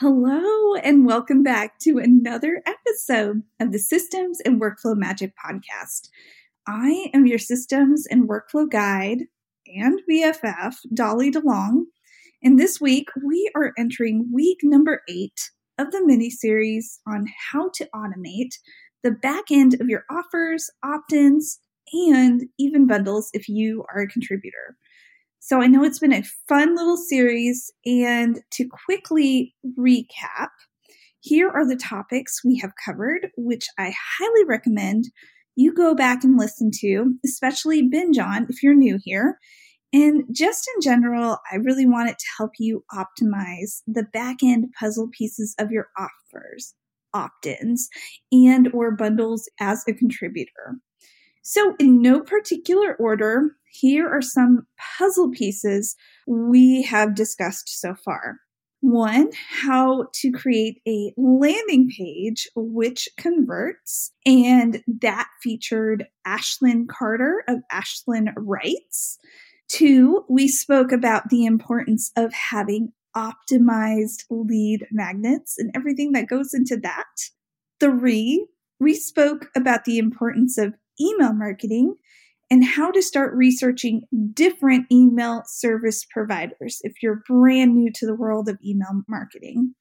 Hello, and welcome back to another episode of the Systems and Workflow Magic podcast. I am your systems and workflow guide and BFF, Dolly DeLong. And this week, we are entering week number eight of the mini series on how to automate the back end of your offers, opt ins, and even bundles if you are a contributor. So I know it's been a fun little series, and to quickly recap, here are the topics we have covered, which I highly recommend you go back and listen to, especially binge on if you're new here. And just in general, I really want it to help you optimize the back end puzzle pieces of your offers, opt-ins, and or bundles as a contributor. So, in no particular order, here are some puzzle pieces we have discussed so far. One, how to create a landing page which converts, and that featured Ashlyn Carter of Ashlyn Writes. Two, we spoke about the importance of having optimized lead magnets and everything that goes into that. Three, we spoke about the importance of email marketing and how to start researching different email service providers if you're brand new to the world of email marketing.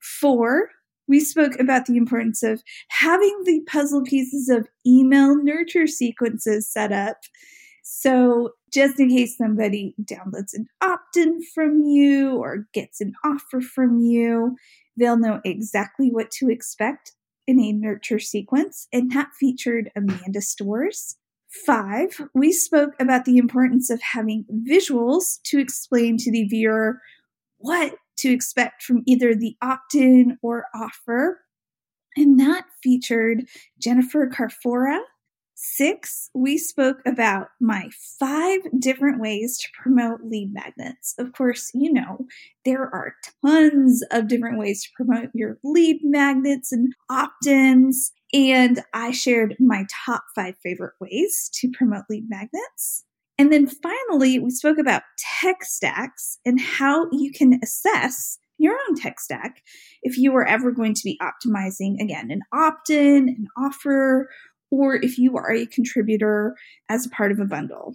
Four, we spoke about the importance of having the puzzle pieces of email nurture sequences set up. So, just in case somebody downloads an opt in from you or gets an offer from you, they'll know exactly what to expect in a nurture sequence, and that featured Amanda Stores. Five, we spoke about the importance of having visuals to explain to the viewer what to expect from either the opt in or offer. And that featured Jennifer Carfora Six, we spoke about my five different ways to promote lead magnets. Of course, you know, there are tons of different ways to promote your lead magnets and opt ins. And I shared my top five favorite ways to promote lead magnets. And then finally, we spoke about tech stacks and how you can assess your own tech stack if you are ever going to be optimizing again an opt in, an offer, or if you are a contributor as a part of a bundle.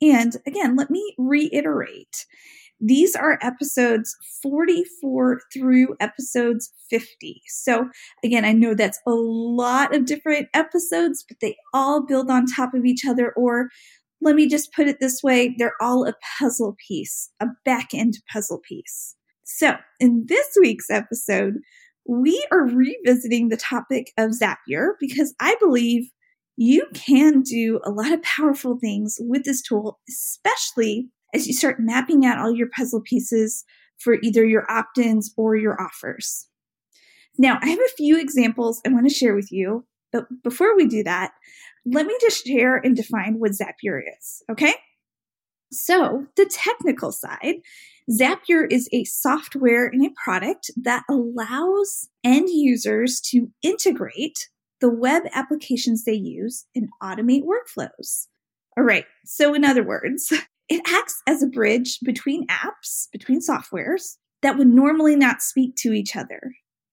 And again, let me reiterate these are episodes 44 through episodes 50. So, again, I know that's a lot of different episodes, but they all build on top of each other. Or let me just put it this way they're all a puzzle piece, a back end puzzle piece. So, in this week's episode, we are revisiting the topic of Zapier because I believe you can do a lot of powerful things with this tool, especially as you start mapping out all your puzzle pieces for either your opt ins or your offers. Now, I have a few examples I want to share with you, but before we do that, let me just share and define what Zapier is, okay? So, the technical side, Zapier is a software and a product that allows end users to integrate the web applications they use and automate workflows. All right, so in other words, it acts as a bridge between apps, between softwares that would normally not speak to each other.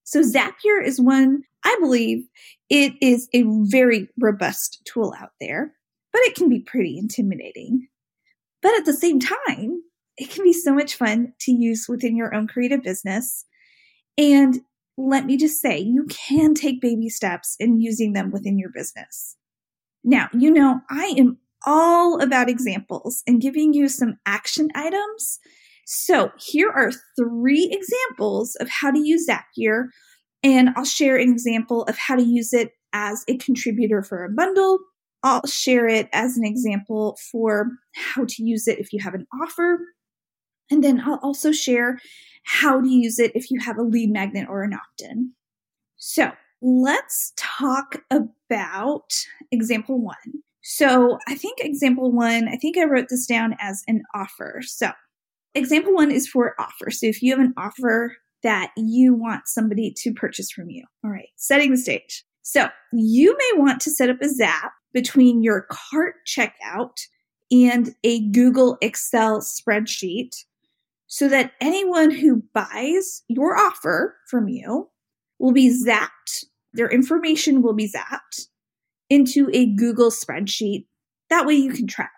So Zapier is one, I believe, it is a very robust tool out there, but it can be pretty intimidating. But at the same time, it can be so much fun to use within your own creative business. And let me just say, you can take baby steps in using them within your business. Now, you know, I am all about examples and giving you some action items. So here are three examples of how to use Zapier, and I'll share an example of how to use it as a contributor for a bundle. I'll share it as an example for how to use it if you have an offer. And then I'll also share how to use it if you have a lead magnet or an opt in. So let's talk about example one. So I think example one, I think I wrote this down as an offer. So example one is for offer. So if you have an offer that you want somebody to purchase from you. All right, setting the stage. So you may want to set up a zap between your cart checkout and a Google Excel spreadsheet so that anyone who buys your offer from you will be zapped. Their information will be zapped into a Google spreadsheet. That way you can track.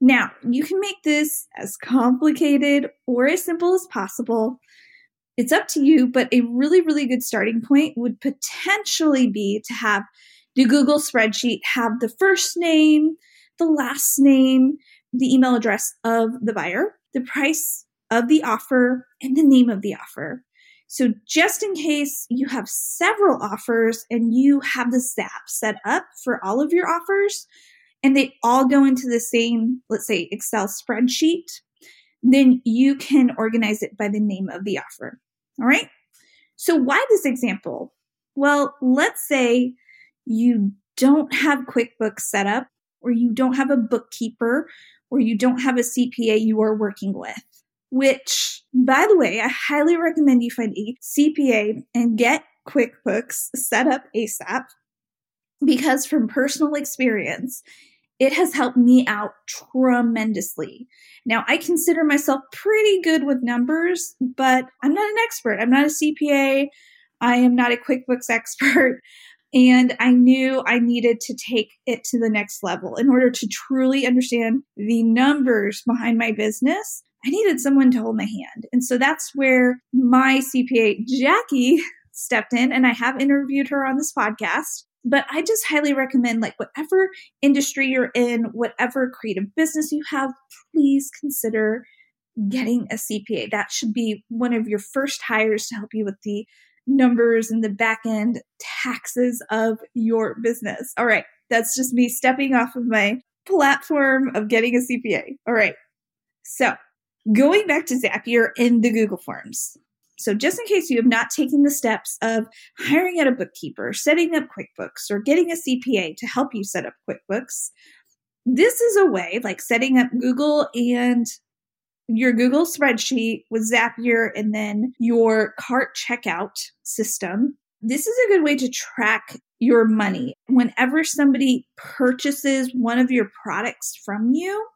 Now, you can make this as complicated or as simple as possible. It's up to you, but a really, really good starting point would potentially be to have the Google spreadsheet have the first name, the last name, the email address of the buyer, the price of the offer, and the name of the offer. So, just in case you have several offers and you have the Zap set up for all of your offers, and they all go into the same, let's say, Excel spreadsheet, then you can organize it by the name of the offer. All right. So, why this example? Well, let's say you don't have QuickBooks set up, or you don't have a bookkeeper, or you don't have a CPA you are working with. Which, by the way, I highly recommend you find a CPA and get QuickBooks set up ASAP because, from personal experience, it has helped me out tremendously. Now, I consider myself pretty good with numbers, but I'm not an expert. I'm not a CPA. I am not a QuickBooks expert. And I knew I needed to take it to the next level in order to truly understand the numbers behind my business. I needed someone to hold my hand. And so that's where my CPA, Jackie, stepped in. And I have interviewed her on this podcast. But I just highly recommend, like, whatever industry you're in, whatever creative business you have, please consider getting a CPA. That should be one of your first hires to help you with the numbers and the back end taxes of your business. All right, that's just me stepping off of my platform of getting a CPA. All right, so going back to Zapier in the Google Forms. So, just in case you have not taken the steps of hiring out a bookkeeper, setting up QuickBooks, or getting a CPA to help you set up QuickBooks, this is a way, like setting up Google and your Google spreadsheet with Zapier and then your cart checkout system. This is a good way to track your money. Whenever somebody purchases one of your products from you,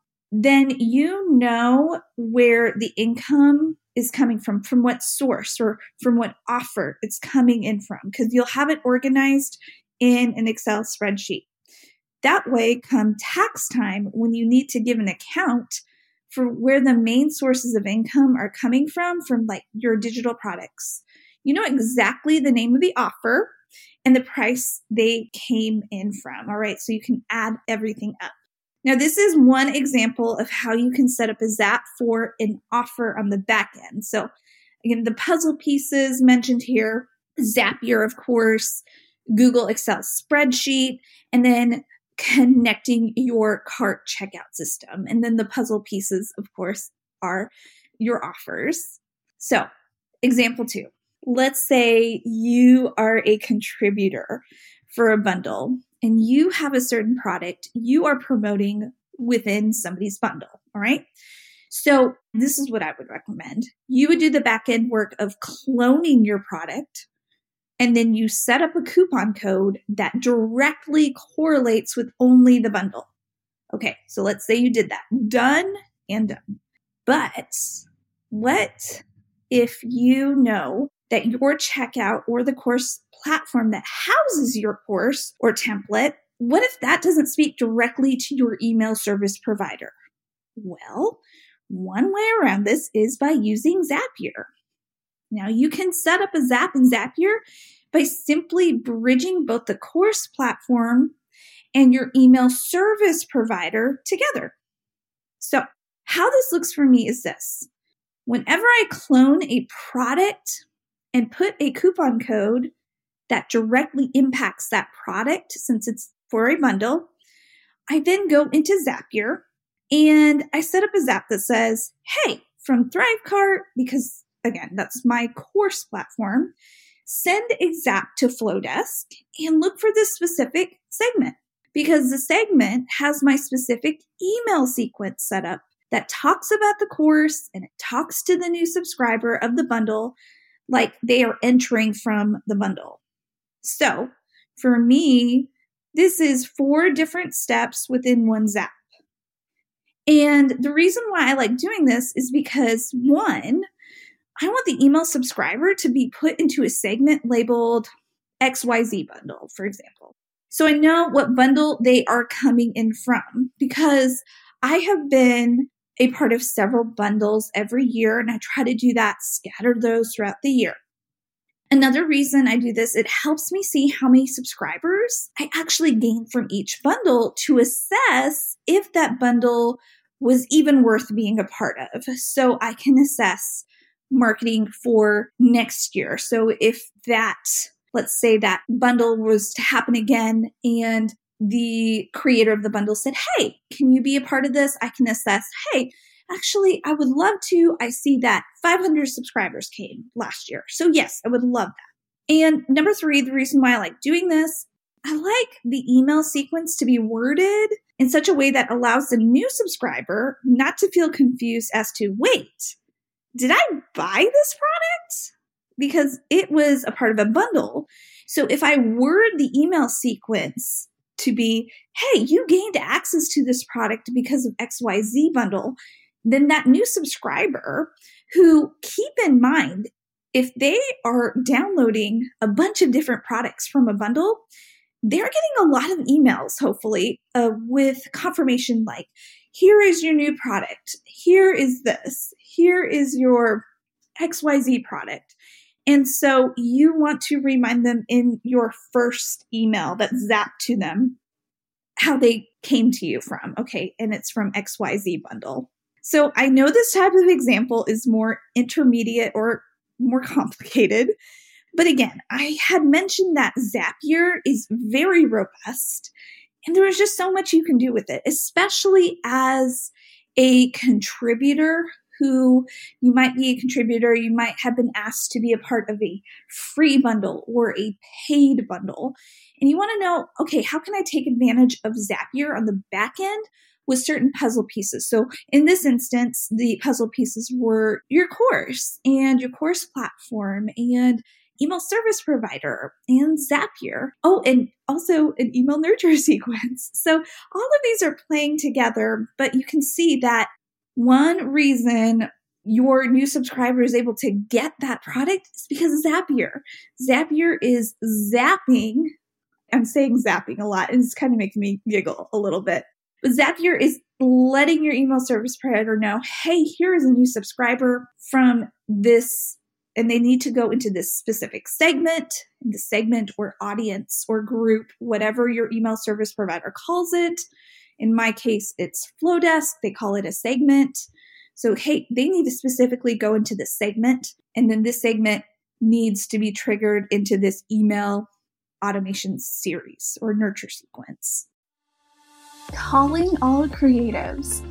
then you know where the income is coming from, from what source or from what offer it's coming in from, because you'll have it organized in an Excel spreadsheet. That way, come tax time, when you need to give an account, for where the main sources of income are coming from, from like your digital products. You know exactly the name of the offer and the price they came in from. All right. So you can add everything up. Now, this is one example of how you can set up a Zap for an offer on the back end. So, again, the puzzle pieces mentioned here Zapier, of course, Google Excel spreadsheet, and then connecting your cart checkout system. And then the puzzle pieces, of course, are your offers. So, example two let's say you are a contributor for a bundle and you have a certain product you are promoting within somebody's bundle. All right. So, this is what I would recommend. You would do the back end work of cloning your product and then you set up a coupon code that directly correlates with only the bundle. Okay, so let's say you did that. Done and done. But what if you know that your checkout or the course platform that houses your course or template, what if that doesn't speak directly to your email service provider? Well, one way around this is by using Zapier. Now you can set up a Zap in Zapier by simply bridging both the course platform and your email service provider together. So, how this looks for me is this whenever I clone a product and put a coupon code that directly impacts that product, since it's for a bundle, I then go into Zapier and I set up a Zap that says, Hey, from Thrivecart, because again, that's my course platform, send a zap to Flodesk and look for this specific segment because the segment has my specific email sequence set up that talks about the course and it talks to the new subscriber of the bundle like they are entering from the bundle. So for me, this is four different steps within one zap. And the reason why I like doing this is because one, I want the email subscriber to be put into a segment labeled XYZ bundle, for example. So I know what bundle they are coming in from because I have been a part of several bundles every year and I try to do that, scatter those throughout the year. Another reason I do this, it helps me see how many subscribers I actually gain from each bundle to assess if that bundle was even worth being a part of. So I can assess marketing for next year. So if that, let's say that bundle was to happen again and the creator of the bundle said, Hey, can you be a part of this? I can assess, Hey, actually, I would love to. I see that 500 subscribers came last year. So, yes, I would love that. And number three, the reason why I like doing this, I like the email sequence to be worded in such a way that allows the new subscriber not to feel confused as to, wait, did I buy this product? Because it was a part of a bundle. So if I word the email sequence to be, hey, you gained access to this product because of XYZ bundle, then that new subscriber who keep in mind if they are downloading a bunch of different products from a bundle, they're getting a lot of emails, hopefully, uh, with confirmation like, here is your new product, here is this, here is your XYZ product. And so you want to remind them in your first email that zapped to them how they came to you from. Okay. And it's from XYZ bundle. So I know this type of example is more intermediate or more complicated. But again, I had mentioned that Zapier is very robust and there is just so much you can do with it, especially as a contributor who you might be a contributor, you might have been asked to be a part of a free bundle or a paid bundle. And you want to know, okay, how can I take advantage of Zapier on the back end with certain puzzle pieces. So in this instance, the puzzle pieces were your course and your course platform and email service provider and Zapier. Oh, and also an email nurture sequence. So all of these are playing together, but you can see that one reason your new subscriber is able to get that product is because of Zapier. Zapier is zapping. I'm saying zapping a lot, and it's kind of making me giggle a little bit. Zapier is letting your email service provider know, hey, here is a new subscriber from this, and they need to go into this specific segment, the segment or audience or group, whatever your email service provider calls it. In my case, it's Flodesk. They call it a segment. So, hey, they need to specifically go into this segment, and then this segment needs to be triggered into this email automation series or nurture sequence calling all creatives.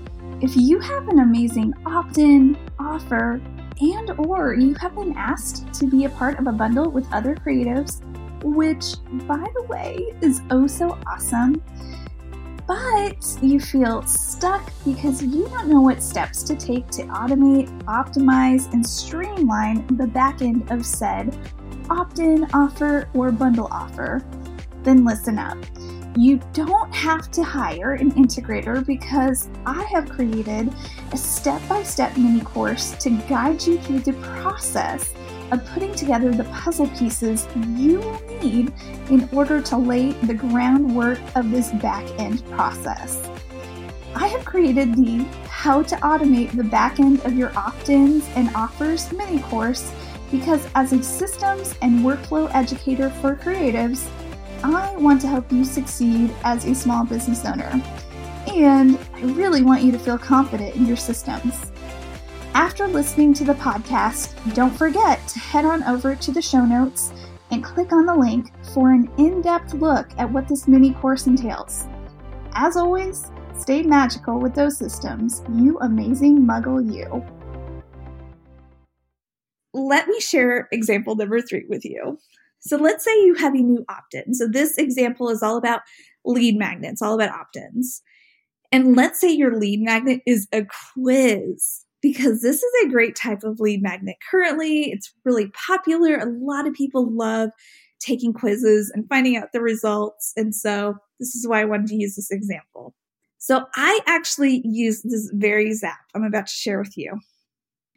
If you have an amazing opt-in, offer, and or you have been asked to be a part of a bundle with other creatives, which by the way is oh so awesome, but you feel stuck because you don't know what steps to take to automate, optimize, and streamline the back end of said opt in offer or bundle offer, then listen up. You don't have to hire an integrator because I have created a step by step mini course to guide you through the process of putting together the puzzle pieces you will need in order to lay the groundwork of this back end process. I have created the How to Automate the Back End of Your Opt ins and Offers mini course because, as a systems and workflow educator for creatives, I want to help you succeed as a small business owner. And I really want you to feel confident in your systems. After listening to the podcast, don't forget to head on over to the show notes and click on the link for an in depth look at what this mini course entails. As always, stay magical with those systems, you amazing muggle you. let me share example number three with you. So let's say you have a new opt in. So this example is all about lead magnets, all about opt ins. And let's say your lead magnet is a quiz, because this is a great type of lead magnet currently. It's really popular. A lot of people love taking quizzes and finding out the results. And so this is why I wanted to use this example. So I actually use this very zap I'm about to share with you.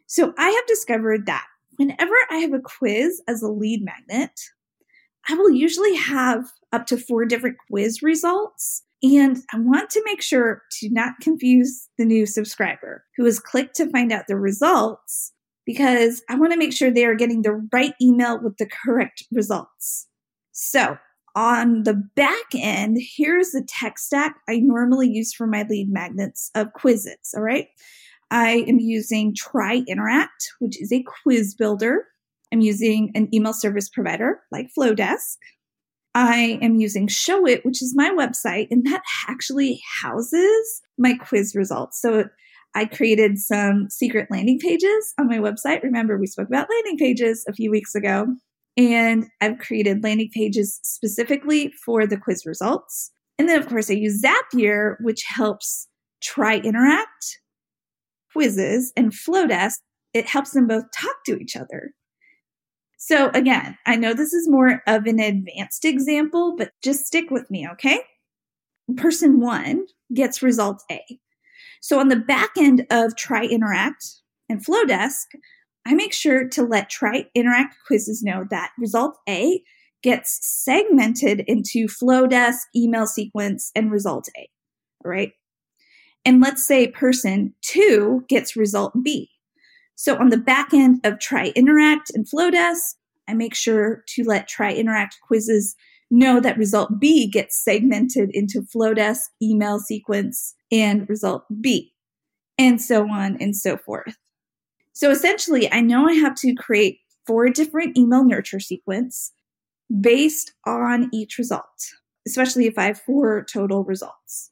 So I have discovered that whenever I have a quiz as a lead magnet, I will usually have up to four different quiz results. And I want to make sure to not confuse the new subscriber who has clicked to find out the results because I want to make sure they are getting the right email with the correct results. So on the back end, here's the tech stack I normally use for my lead magnets of quizzes. All right. I am using Try Interact, which is a quiz builder. I'm using an email service provider like Flodesk. I am using Showit, which is my website, and that actually houses my quiz results. So I created some secret landing pages on my website. Remember, we spoke about landing pages a few weeks ago. And I've created landing pages specifically for the quiz results. And then, of course, I use Zapier, which helps try interact quizzes and Flodesk. It helps them both talk to each other. So again, I know this is more of an advanced example, but just stick with me, okay? Person one gets result A. So on the back end of Try Interact and Flodesk, I make sure to let Try Interact quizzes know that result A gets segmented into Flodesk, email sequence, and result A. Right. And let's say person two gets result B. So on the back end of Try Interact and Flodesk, I make sure to let Try Interact quizzes know that result B gets segmented into Flodesk, email sequence, and result B, and so on and so forth. So essentially, I know I have to create four different email nurture sequence based on each result, especially if I have four total results.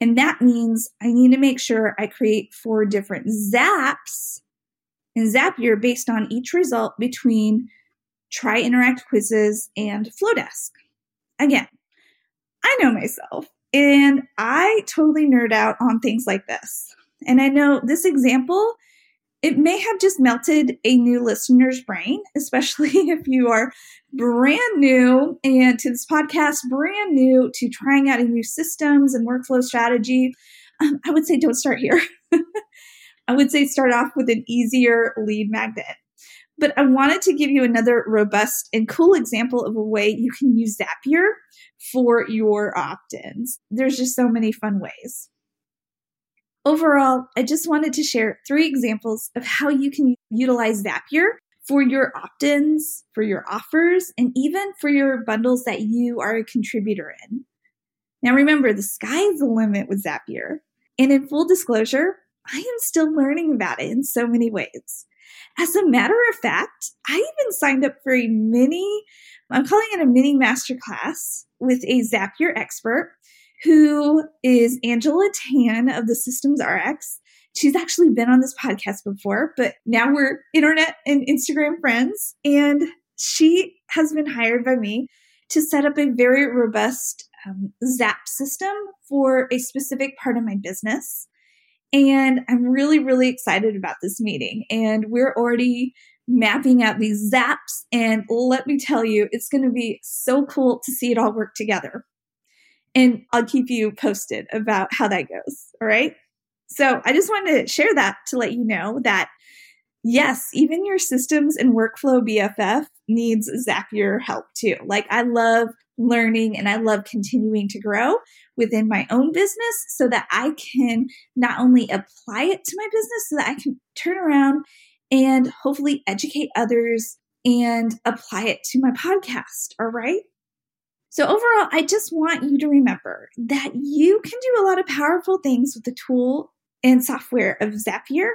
And that means I need to make sure I create four different zaps in Zapier based on each result between Try Interact quizzes and Flodesk. Again, I know myself and I totally nerd out on things like this. And I know this example, it may have just melted a new listener's brain, especially if you are brand new and to this podcast, brand new to trying out a new systems and workflow strategy. Um, I would say don't start here. I would say start off with an easier lead magnet. But I wanted to give you another robust and cool example of a way you can use Zapier for your opt ins. There's just so many fun ways. Overall, I just wanted to share three examples of how you can utilize Zapier for your opt ins, for your offers, and even for your bundles that you are a contributor in. Now, remember, the sky is the limit with Zapier. And in full disclosure, I am still learning about it in so many ways. As a matter of fact, I even signed up for a mini, I'm calling it a mini masterclass with a Zapier expert who is Angela Tan of the Systems RX. She's actually been on this podcast before, but now we're internet and Instagram friends. And she has been hired by me to set up a very robust um, Zap system for a specific part of my business. And I'm really, really excited about this meeting. And we're already mapping out these zaps. And let me tell you, it's going to be so cool to see it all work together. And I'll keep you posted about how that goes. All right. So I just wanted to share that to let you know that yes, even your systems and workflow BFF needs Zapier help too. Like I love learning and I love continuing to grow within my own business so that I can not only apply it to my business, so that I can turn around and hopefully educate others and apply it to my podcast. All right. So, overall, I just want you to remember that you can do a lot of powerful things with the tool and software of Zapier.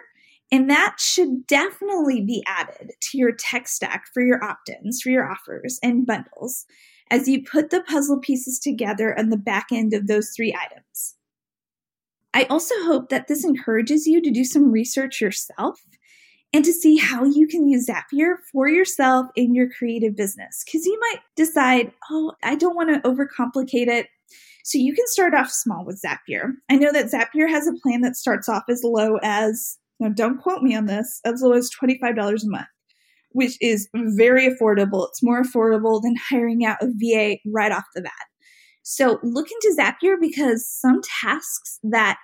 And that should definitely be added to your tech stack for your opt ins, for your offers and bundles as you put the puzzle pieces together on the back end of those three items. I also hope that this encourages you to do some research yourself and to see how you can use Zapier for yourself in your creative business. Because you might decide, oh, I don't want to overcomplicate it. So you can start off small with Zapier. I know that Zapier has a plan that starts off as low as, now don't quote me on this, as low as $25 a month, which is very affordable. It's more affordable than hiring out a VA right off the bat. So look into Zapier because some tasks that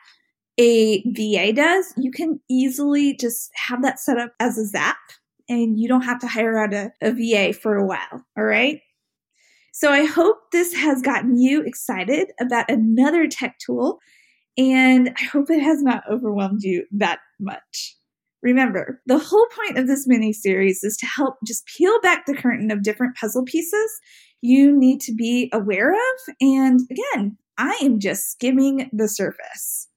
a VA does, you can easily just have that set up as a Zap and you don't have to hire out a, a VA for a while. All right. So I hope this has gotten you excited about another tech tool and I hope it has not overwhelmed you that much. Remember, the whole point of this mini series is to help just peel back the curtain of different puzzle pieces you need to be aware of. And again, I am just skimming the surface.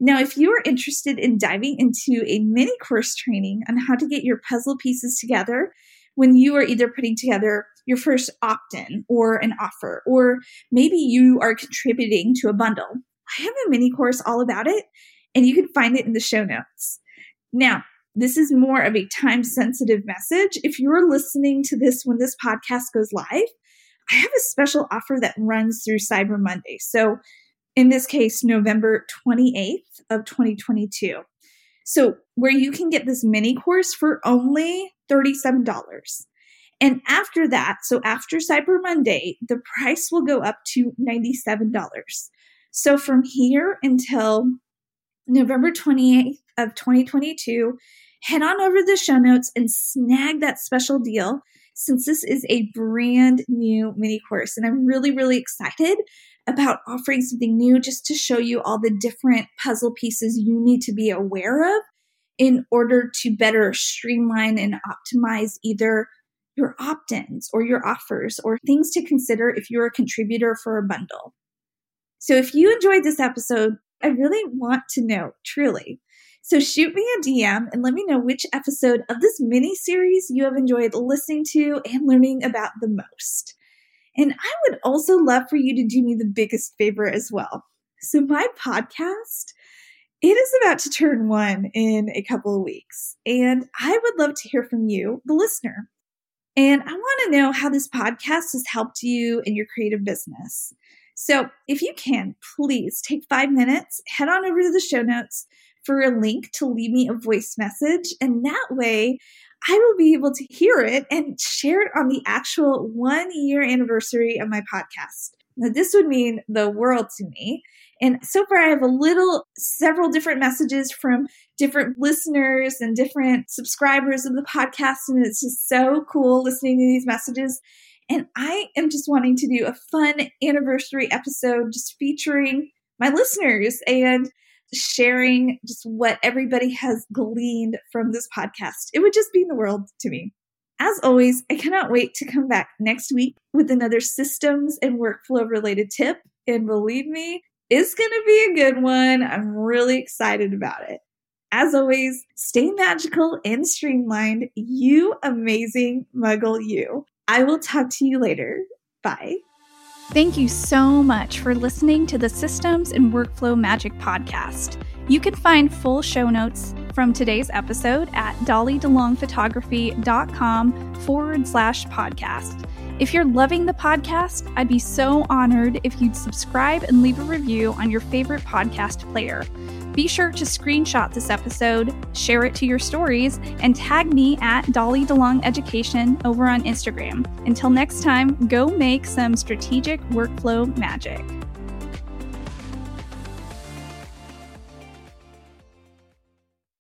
Now, if you are interested in diving into a mini course training on how to get your puzzle pieces together when you are either putting together your first opt in or an offer, or maybe you are contributing to a bundle, I have a mini course all about it, and you can find it in the show notes. Now, this is more of a time sensitive message. If you're listening to this when this podcast goes live, I have a special offer that runs through Cyber Monday. So in this case, November 28th of 2022. So, where you can get this mini course for only $37. And after that, so after Cyber Monday, the price will go up to $97. So, from here until November 28th of 2022, head on over to the show notes and snag that special deal since this is a brand new mini course. And I'm really, really excited about offering something new just to show you all the different puzzle pieces you need to be aware of in order to better streamline and optimize either your opt ins or your offers or things to consider if you're a contributor for a bundle. So, if you enjoyed this episode, I really want to know truly. So, shoot me a DM and let me know which episode of this mini series you have enjoyed listening to and learning about the most. And I would also love for you to do me the biggest favor as well. So, my podcast, it is about to turn one in a couple of weeks, and I would love to hear from you, the listener. And I want to know how this podcast has helped you in your creative business. So, if you can, please take five minutes, head on over to the show notes for a link to leave me a voice message. And that way, I will be able to hear it and share it on the actual one year anniversary of my podcast. Now, this would mean the world to me. And so far, I have a little, several different messages from different listeners and different subscribers of the podcast. And it's just so cool listening to these messages. And I am just wanting to do a fun anniversary episode just featuring my listeners and sharing just what everybody has gleaned from this podcast. It would just mean the world to me. As always, I cannot wait to come back next week with another systems and workflow related tip. And believe me, it's going to be a good one. I'm really excited about it. As always, stay magical and streamlined. You amazing muggle, you. I will talk to you later. Bye. Thank you so much for listening to the Systems and Workflow Magic podcast. You can find full show notes from today's episode at dollydelongphotography.com forward slash podcast. If you're loving the podcast, I'd be so honored if you'd subscribe and leave a review on your favorite podcast player. Be sure to screenshot this episode, share it to your stories, and tag me at Dolly DeLong Education over on Instagram. Until next time, go make some strategic workflow magic.